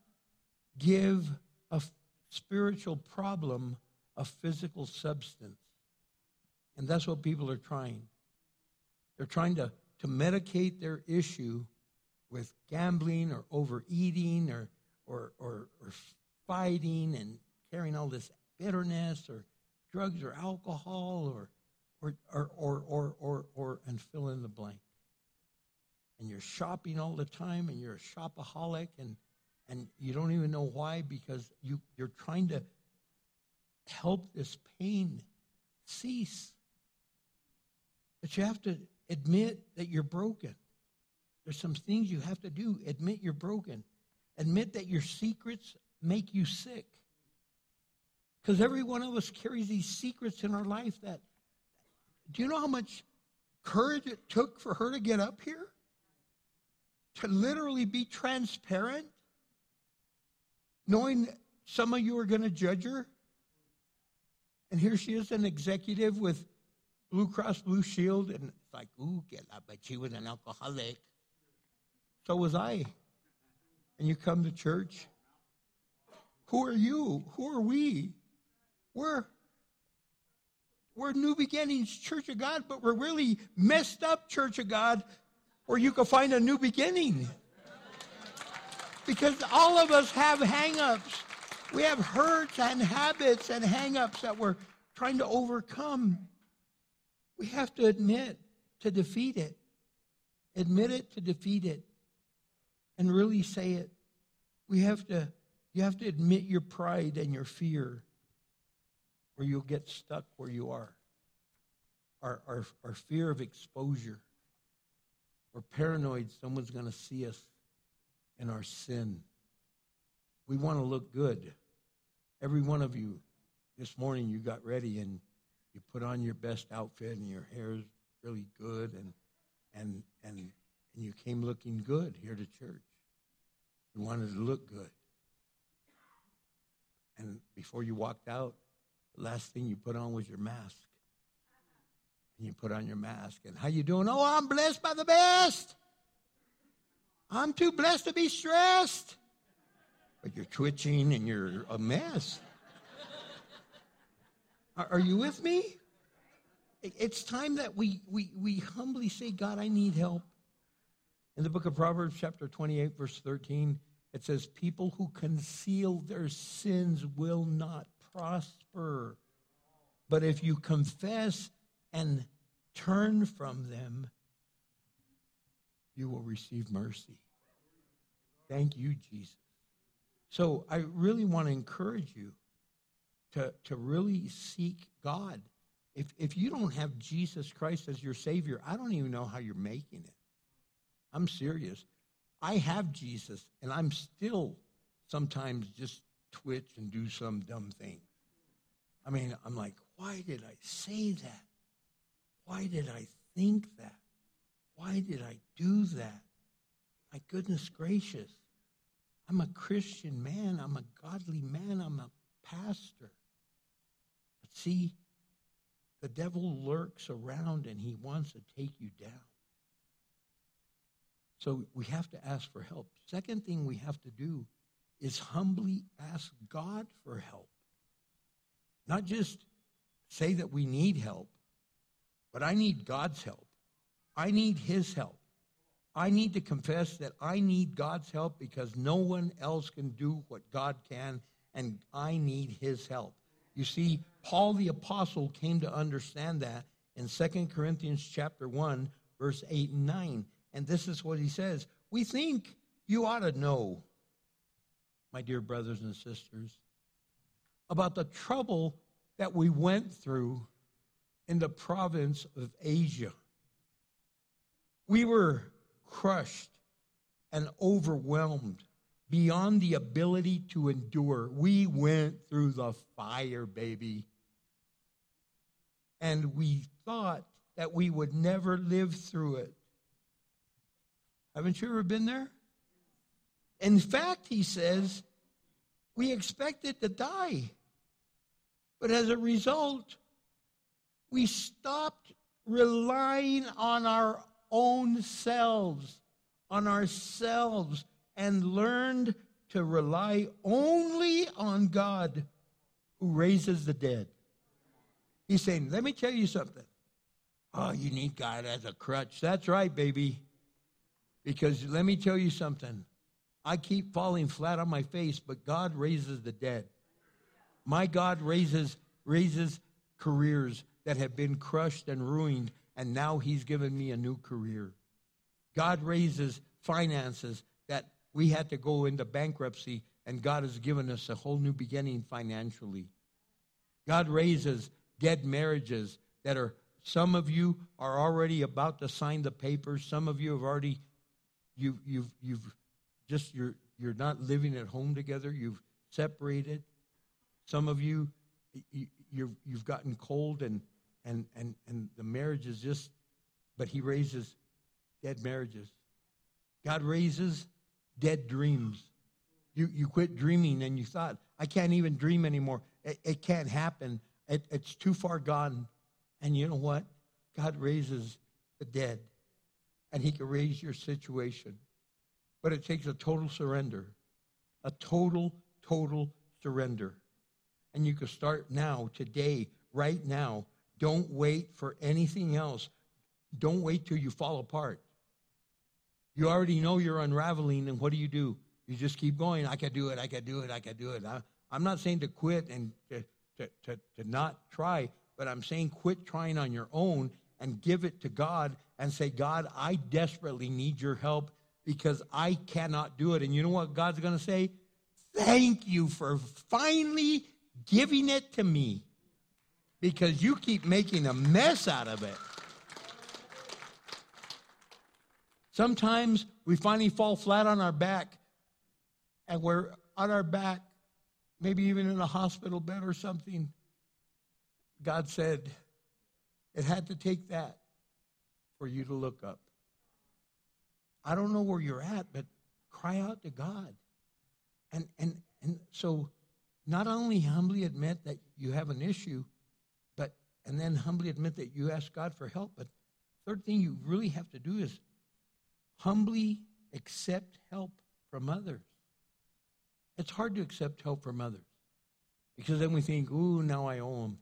give a spiritual problem a physical substance. And that's what people are trying. They're trying to, to medicate their issue with gambling or overeating or, or, or, or fighting and carrying all this bitterness or drugs or alcohol or, or, or, or, or, or, or and fill in the blank. And you're shopping all the time and you're a shopaholic and, and you don't even know why because you, you're trying to help this pain cease. But you have to admit that you're broken. There's some things you have to do. Admit you're broken. Admit that your secrets make you sick. Because every one of us carries these secrets in our life that, do you know how much courage it took for her to get up here? To literally be transparent? Knowing some of you are going to judge her? And here she is, an executive with Blue Cross Blue Shield, and it's like, ooh, get up, but she was an alcoholic. So was I. And you come to church. Who are you? Who are we? We're we're New Beginnings Church of God, but we're really messed up Church of God where you can find a new beginning. Because all of us have hang-ups. We have hurts and habits and hang-ups that we're trying to overcome. We have to admit to defeat it. Admit it to defeat it and really say it. We have to, you have to admit your pride and your fear, or you'll get stuck where you are. Our, our, our fear of exposure. We're paranoid someone's going to see us in our sin. We want to look good. Every one of you, this morning, you got ready and you put on your best outfit and your hair is really good and, and, and and you came looking good here to church. You wanted to look good. And before you walked out, the last thing you put on was your mask. And you put on your mask. And how you doing? Oh, I'm blessed by the best. I'm too blessed to be stressed. But you're twitching and you're a mess. Are, you with me? It's time that we, we, we humbly say, God, I need help. In the book of Proverbs, chapter 28, verse 13, it says, People who conceal their sins will not prosper. But if you confess and turn from them, you will receive mercy. Thank you, Jesus. So I really want to encourage you to, to really seek God. If, if you don't have Jesus Christ as your Savior, I don't even know how you're making it. I'm serious. I have Jesus, and I'm still sometimes just twitch and do some dumb thing. I mean, I'm like, why did I say that? Why did I think that? Why did I do that? My goodness gracious. I'm a Christian man. I'm a godly man. I'm a pastor. But see, the devil lurks around and he wants to take you down. So we have to ask for help. Second thing we have to do is humbly ask God for help. Not just say that we need help, but I need God's help. I need His help. I need to confess that I need God's help because no one else can do what God can, and I need His help. You see, Paul the apostle came to understand that in 2 Corinthians chapter 1, verse 8 and 9. And this is what he says We think you ought to know, my dear brothers and sisters, about the trouble that we went through in the province of Asia. We were crushed and overwhelmed beyond the ability to endure. We went through the fire, baby. And we thought that we would never live through it. Haven't you ever been there? In fact, he says, we expected to die. But as a result, we stopped relying on our own selves, on ourselves, and learned to rely only on God who raises the dead. He's saying, let me tell you something. Oh, you need God as a crutch. That's right, baby. Because let me tell you something. I keep falling flat on my face, but God raises the dead. My God raises raises careers that have been crushed and ruined, and now He's given me a new career. God raises finances that we had to go into bankruptcy, and God has given us a whole new beginning financially. God raises dead marriages that are, some of you are already about to sign the papers, some of you have already, you, you've, you've just, you're, you're not living at home together, you've separated. Some of you, you you've, you've gotten cold and, and, and, and the marriage is just, but he raises dead marriages. God raises dead dreams. You, you quit dreaming and you thought, I can't even dream anymore. It, it can't happen. It, it's too far gone. And you know what? God raises the dead and he can raise your situation. But it takes a total surrender, a total, total surrender. And you can start now, today, right now. Don't wait for anything else. Don't wait till you fall apart. You already know you're unraveling, and what do you do? You just keep going. I can do it. I can do it. I can do it. I, am not saying to quit and to, to, to, to not try, but I'm saying quit trying on your own and give it to God and say, God, I desperately need your help because I cannot do it. And you know what God's going to say? Thank you for finally giving it to me because you keep making a mess out of it. Sometimes we finally fall flat on our back and we're on our back, maybe even in a hospital bed or something. God said it had to take that for you to look up. I don't know where you're at, but cry out to God. And and and so not only humbly admit that you have an issue, but and then humbly admit that you ask God for help. But third thing you really have to do is humbly accept help from others. It's hard to accept help from others because then we think, ooh, now I owe them.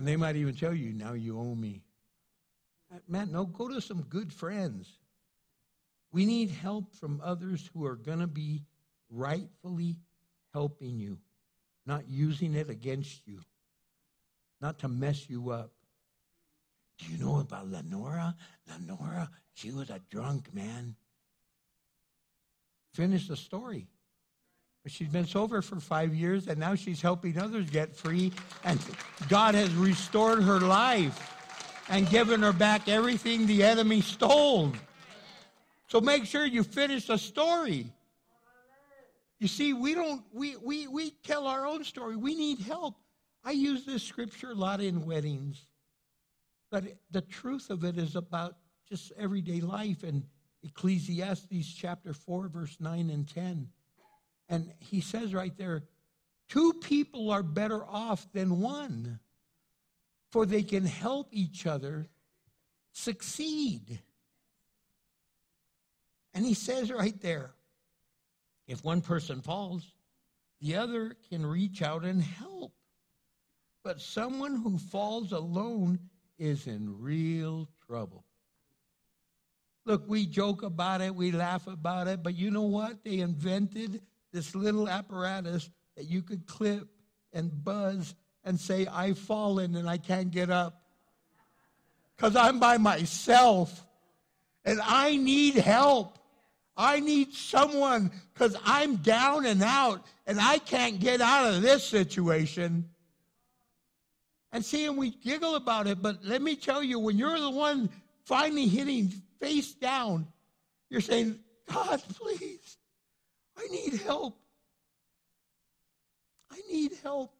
And they might even tell you, now you owe me. Uh, man, no, go to some good friends. We need help from others who are going to be rightfully helping you, not using it against you, not to mess you up. Do you know about Lenora? Lenora, she was a drunk, man. Finish the story. But she's been sober for five years, and now she's helping others get free. And God has restored her life and given her back everything the enemy stole. So make sure you finish the story. You see, we don't, we, we, we tell our own story. We need help. I use this scripture a lot in weddings. But the truth of it is about just everyday life and Ecclesiastes chapter 4, verse 9 and 10. And he says right there, two people are better off than one, for they can help each other succeed. And he says right there, if one person falls, the other can reach out and help. But someone who falls alone is in real trouble. Look, we joke about it, we laugh about it, but you know what? They invented this little apparatus that you could clip and buzz and say, I've fallen and I can't get up. Because I'm by myself and I need help. I need someone because I'm down and out and I can't get out of this situation. And see, and we giggle about it, but let me tell you, when you're the one finally hitting face down, you're saying, God, please, I need help. I need help.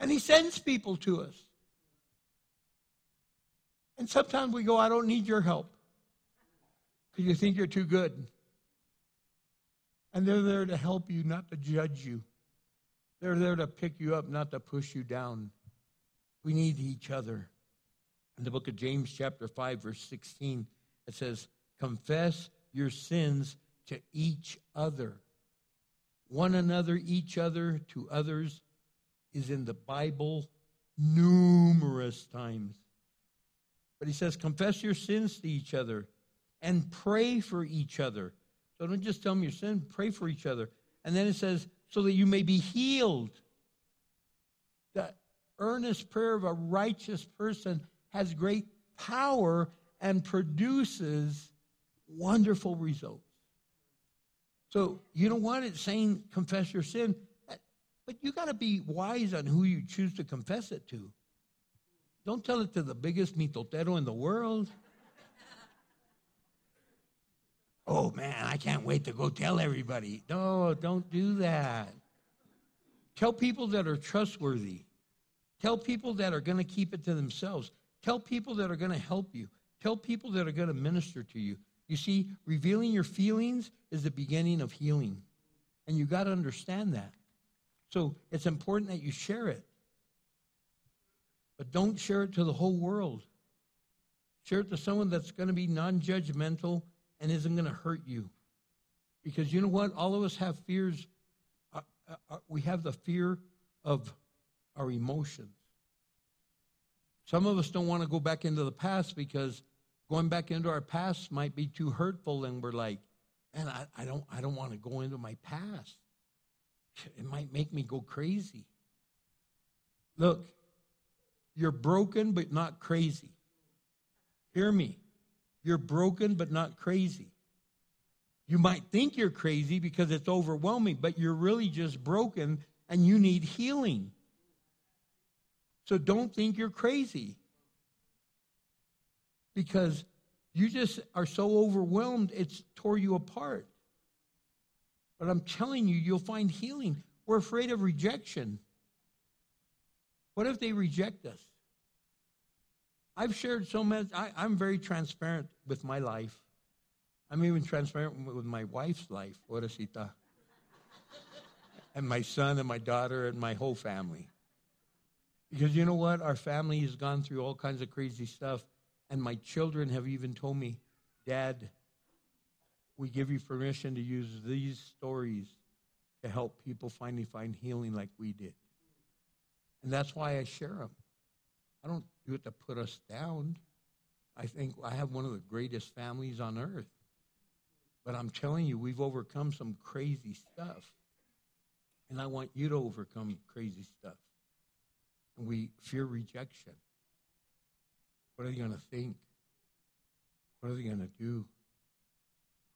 And He sends people to us. And sometimes we go, I don't need your help because you think you're too good. And they're there to help you, not to judge you. They're there to pick you up, not to push you down. We need each other. In the book of James, chapter 5, verse 16, it says, Confess your sins to each other. One another, each other, to others is in the Bible numerous times. But he says, Confess your sins to each other and pray for each other. So don't just tell them your sin, pray for each other. And then it says, so that you may be healed. The earnest prayer of a righteous person has great power and produces wonderful results. So you don't want it saying confess your sin, but you got to be wise on who you choose to confess it to. Don't tell it to the biggest mitotero in the world. oh man, I can't wait to go tell everybody. No, don't do that. Tell people that are trustworthy. Tell people that are going to keep it to themselves. Tell people that are going to help you. Tell people that are going to minister to you. You see, revealing your feelings is the beginning of healing. And you got to understand that. So it's important that you share it. But don't share it to the whole world. Share it to someone that's going to be non judgmental and isn't going to hurt you. Because you know what? All of us have fears. Uh, uh, uh, we have the fear of our emotions. Some of us don't want to go back into the past because going back into our past might be too hurtful, and we're like, man, I, I don't, I don't want to go into my past. It might make me go crazy. Look, you're broken but not crazy. Hear me. You're broken but not crazy. You might think you're crazy because it's overwhelming, but you're really just broken and you need healing. So don't think you're crazy because you just are so overwhelmed, it's tore you apart. But I'm telling you, you'll find healing. We're afraid of rejection. What if they reject us? I've shared so much. I, am very transparent with my life. I'm even transparent with my wife's life, Oresita. and my son and my daughter and my whole family. Because you know what? Our family has gone through all kinds of crazy stuff. And my children have even told me, Dad, we give you permission to use these stories to help people finally find healing like we did. And that's why I share them. I don't do it to put us down. I think I have one of the greatest families on earth. But I'm telling you, we've overcome some crazy stuff. And I want you to overcome crazy stuff. And we fear rejection. What are they going to think? What are they going to do?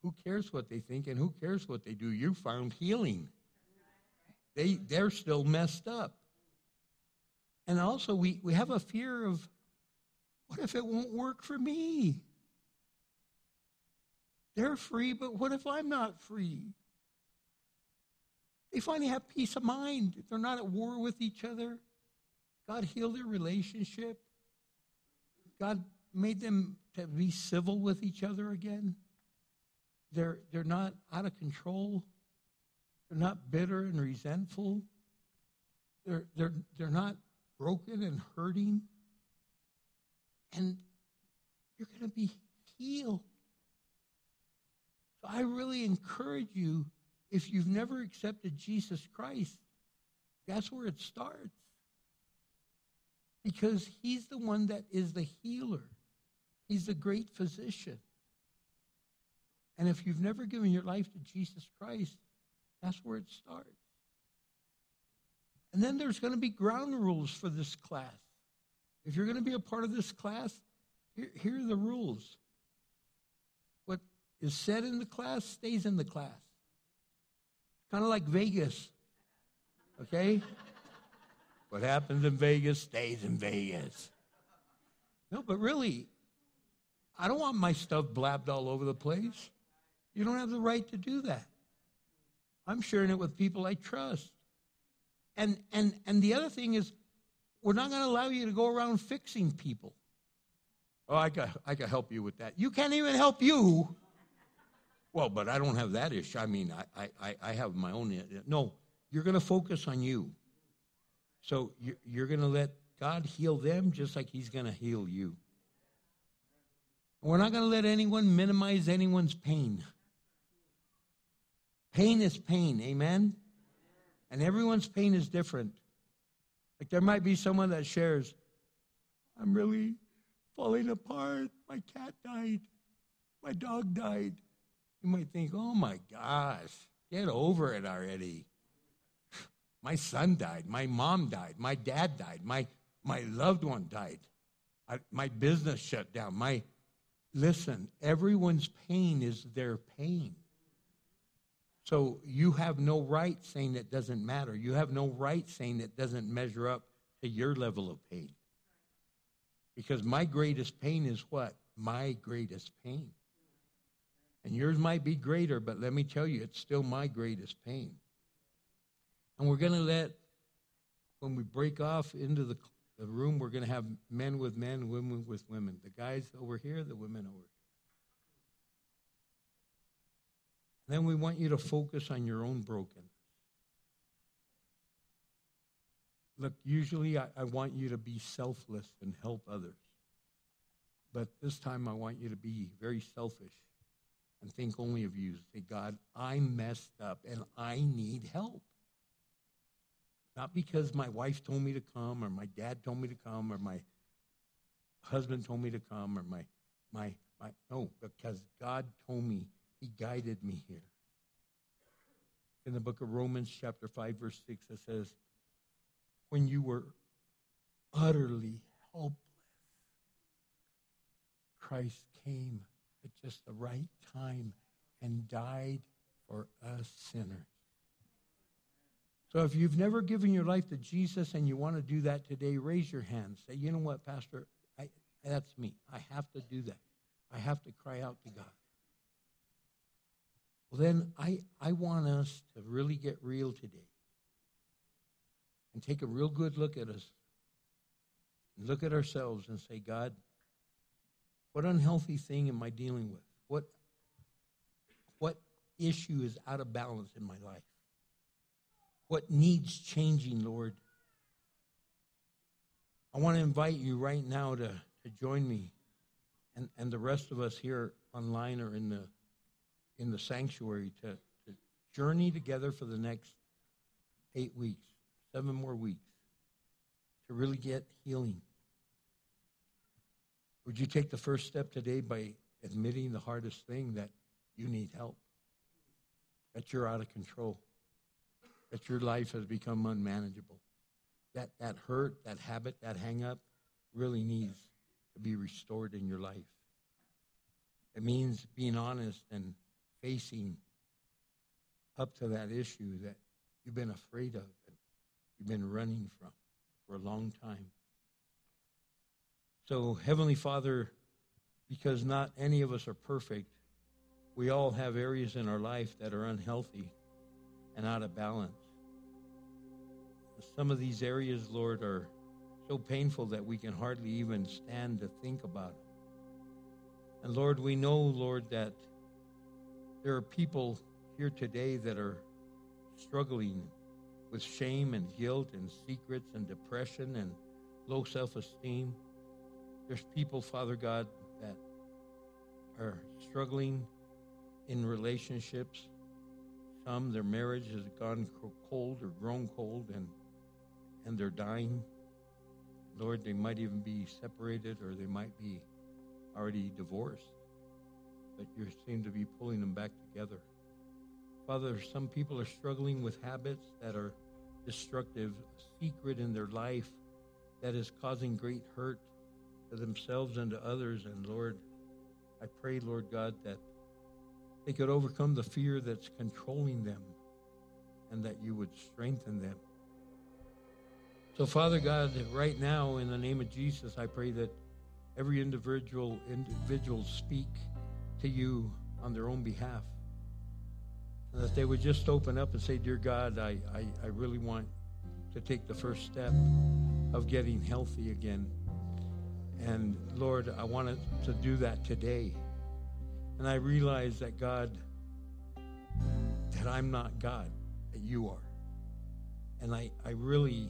Who cares what they think and who cares what they do? You found healing. They, they're still messed up. And also, we, we have a fear of what if it won't work for me? They're free, but what if I'm not free? They finally have peace of mind. They're not at war with each other. God heal their relationship. God made them to be civil with each other again. They're, they're not out of control. They're not bitter and resentful. They're, they're, they're not broken and hurting. And you're going to be healed. So I really encourage you, if you've never accepted Jesus Christ, that's where it starts. Because he's the one that is the healer. He's the great physician. And if you've never given your life to Jesus Christ, that's where it starts. And then there's going to be ground rules for this class. If you're going to be a part of this class, here, here are the rules. What is said in the class stays in the class. Kind of like Vegas. Okay? What happens in Vegas stays in Vegas. No, but really, I don't want my stuff blabbed all over the place. You don't have the right to do that. I'm sharing it with people I trust. And and and the other thing is we're not going to allow you to go around fixing people. Oh, I got I can help you with that. You can't even help you. Well, but I don't have that issue. I mean, I I, I have my own. No, you're going to focus on you. So you're, going to let God heal them just like He's going to heal you. We're not going to let anyone minimize anyone's pain. Pain is pain, amen? And everyone's pain is different. Like there might be someone that shares, I'm really falling apart. My cat died. My dog died. You might think, oh my gosh, get over it already. My son died. My mom died. My dad died. My, my loved one died. I, my business shut down. My listen, everyone's pain is their pain. So you have no right saying it doesn't matter. You have no right saying it doesn't measure up to your level of pain. Because my greatest pain is what? My greatest pain. And yours might be greater, but let me tell you, it's still my greatest pain. And we're going to let, when we break off into the, the room, we're going to have men with men, women with women. The guys over here, the women over here. Then we want you to focus on your own brokenness. Look, usually I, I, want you to be selfless and help others. But this time I want you to be very selfish and think only of you. Say, God, I messed up and I need help. Not because my wife told me to come or my dad told me to come or my husband told me to come or my, my, my no, because God told me he guided me here. In the book of Romans, chapter 5, verse 6, it says, When you were utterly helpless, Christ came at just the right time and died for us sinners. So if you've never given your life to Jesus and you want to do that today, raise your hand. Say, you know what, Pastor? I, that's me. I have to do that. I have to cry out to God. Well, then I, I want us to really get real today and take a real good look at us look at ourselves and say, God, what unhealthy thing am I dealing with? What, what issue is out of balance in my life? What needs changing, Lord? I want to invite you right now to, to join me and, and the rest of us here online or in the in the sanctuary to, to journey together for the next eight weeks, seven more weeks, to really get healing. Would you take the first step today by admitting the hardest thing that you need help? That you're out of control? That your life has become unmanageable? That, that hurt, that habit, that hang up really needs to be restored in your life. It means being honest and facing up to that issue that you've been afraid of and you've been running from for a long time. So, Heavenly Father, because not any of us are perfect, we all have areas in our life that are unhealthy and out of balance. Some of these areas, Lord, are so painful that we can hardly even stand to think about them. And Lord, we know, Lord, that there are people here today that are struggling with shame and guilt and secrets and depression and low self esteem. There's people, Father God, that are struggling in relationships. Some, their marriage has gone cold or grown cold and, and they're dying. Lord, they might even be separated or they might be already divorced. But you seem to be pulling them back together. Father, some people are struggling with habits that are destructive, a secret in their life that is causing great hurt to themselves and to others. And Lord, I pray, Lord God, that they could overcome the fear that's controlling them and that you would strengthen them. So, Father God, right now, in the name of Jesus, I pray that every individual individual speak to you on their own behalf. And that they would just open up and say, Dear God, I, I, I really want to take the first step of getting healthy again. And Lord, I wanted to do that today. And I realize that God, that I'm not God, that you are. And I, I really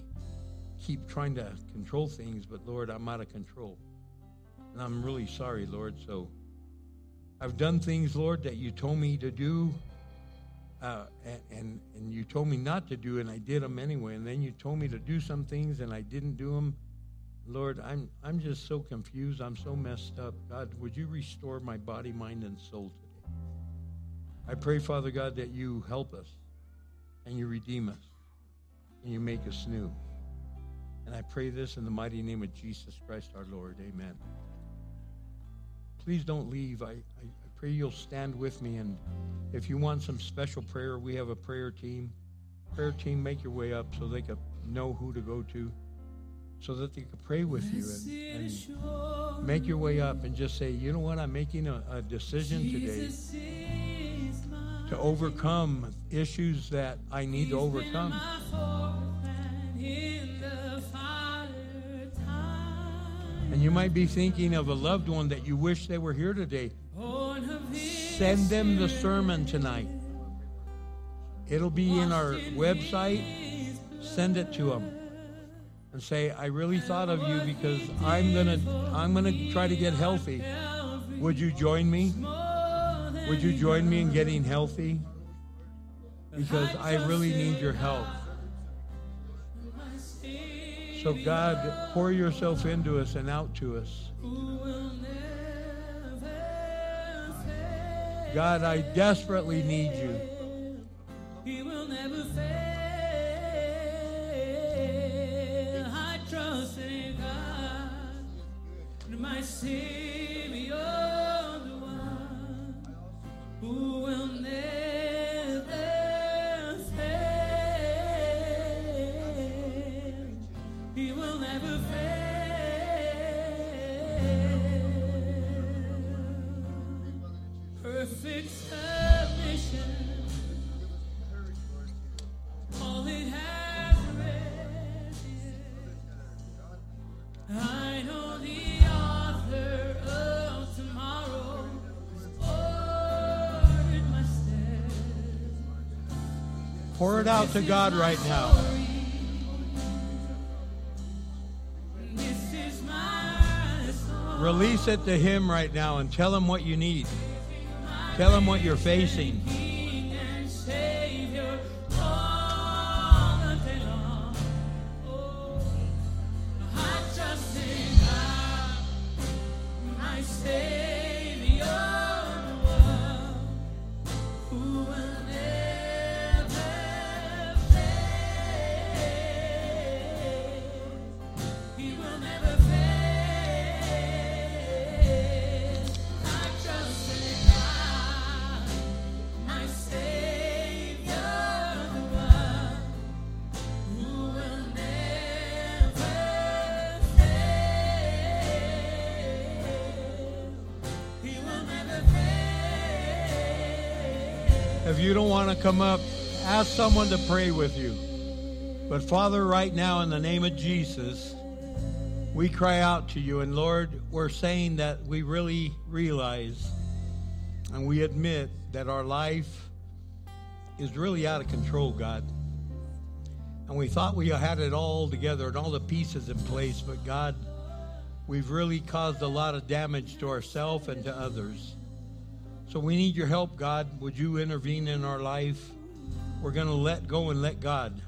keep trying to control things, but Lord, I'm out of control. And I'm really sorry, Lord. So I've done things, Lord, that you told me to do, uh, and, and, and you told me not to do, and I did them anyway. And then you told me to do some things, and I didn't do them. Lord, I'm I'm just so confused. I'm so messed up. God, would you restore my body, mind, and soul today? I pray, Father God, that you help us and you redeem us and you make us new. And I pray this in the mighty name of Jesus Christ our Lord. Amen please don't leave. I, I, I pray you'll stand with me. And if you want some special prayer, we have a prayer team. Prayer team, make your way up so they can know who to go to, so that they could pray with you and, and make your way up and just say, you know what, I'm making a, a decision today to overcome issues that I need to overcome. And you might be thinking of a loved one that you wish they were here today. Send them the sermon tonight. It'll be in our website. Send it to them and say, "I really thought of you because I'm gonna I'm gonna try to get healthy. Would you join me? Would you join me in getting healthy? Because I really need your help." So, God, pour yourself into us and out to us. God, I desperately need you. My Savior, Out to God right now. Release it to Him right now and tell Him what you need. Tell Him what you're facing. If you don't want to come up, ask someone to pray with you. But Father, right now, in the name of Jesus, we cry out to you. And Lord, we're saying that we really realize and we admit that our life is really out of control, God. And we thought we had it all together and all the pieces in place, but God, we've really caused a lot of damage to ourselves and to others. So we need your help, God. Would you intervene in our life? We're going to let go and let God.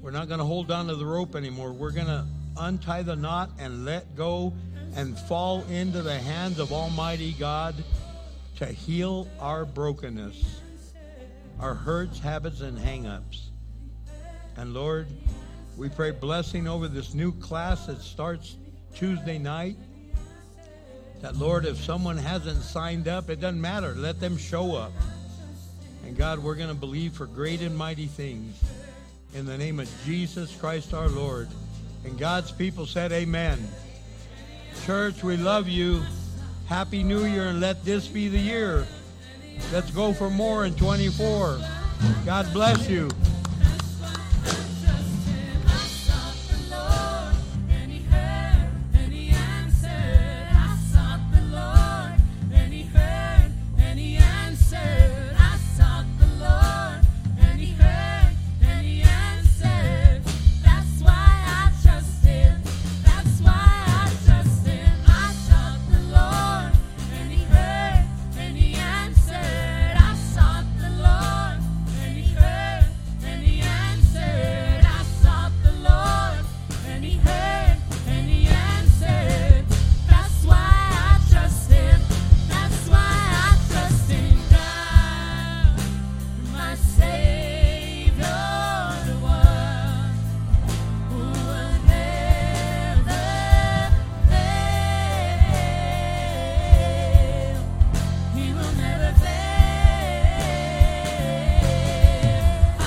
We're not going to hold on to the rope anymore. We're going to untie the knot and let go and fall into the hands of Almighty God to heal our brokenness, our hurts, habits, and hang ups. And Lord, we pray blessing over this new class that starts Tuesday night. That, Lord, if someone hasn't signed up, it doesn't matter. Let them show up. And God, we're going to believe for great and mighty things in the name of Jesus Christ our Lord. And God's people said, Amen. Church, we love you. Happy New Year, and let this be the year. Let's go for more in 24. God bless you.